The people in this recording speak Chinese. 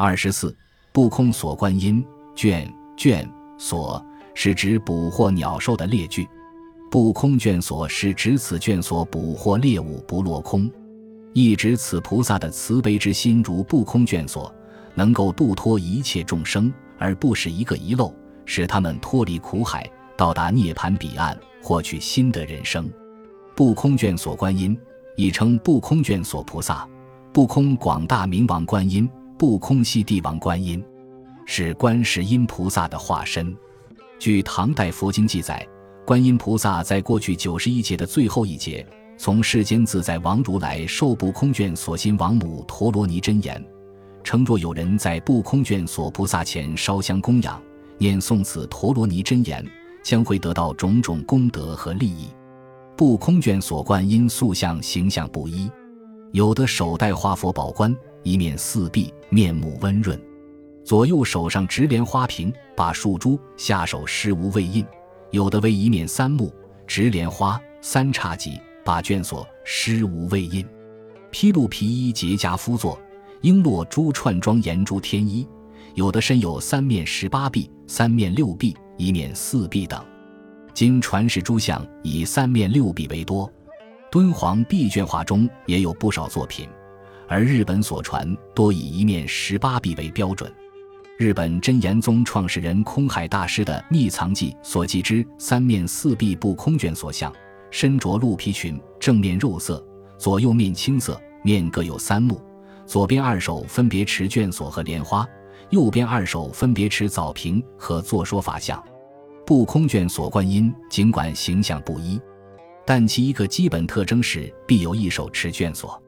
二十四，不空所观音卷卷所是指捕获鸟兽的猎具，不空卷所是指此卷所捕获猎物不落空，意指此菩萨的慈悲之心如不空卷所，能够度脱一切众生，而不使一个遗漏，使他们脱离苦海，到达涅槃彼岸，获取新的人生。不空卷所观音，亦称不空卷所菩萨，不空广大明王观音，不空系帝王观音，是观世音菩萨的化身。据唐代佛经记载，观音菩萨在过去九十一劫的最后一劫，从世间自在王如来受不空卷所心王母陀罗尼真言，称若有人在不空卷所菩萨前烧香供养，念诵此陀罗尼真言，将会得到种种功德和利益。不空卷所观音塑像形象不一，有的手戴花佛宝冠，一面四臂，面目温润；左右手上直莲花瓶，把树珠，下手施无畏印；有的为一面三目，直莲花，三叉戟，把卷所施无畏印；披露皮衣结跏趺坐，璎珞珠串装严珠天衣；有的身有三面十八臂，三面六臂，一面四臂等。今传世诸像以三面六臂为多，敦煌壁卷画中也有不少作品，而日本所传多以一面十八臂为标准。日本真言宗创始人空海大师的《秘藏记》所记之三面四臂不空卷所像，身着鹿皮裙，正面肉色，左右面青色，面各有三目，左边二手分别持卷所和莲花，右边二手分别持枣瓶和坐说法像。不空卷所观音，尽管形象不一，但其一个基本特征是必有一手持卷所。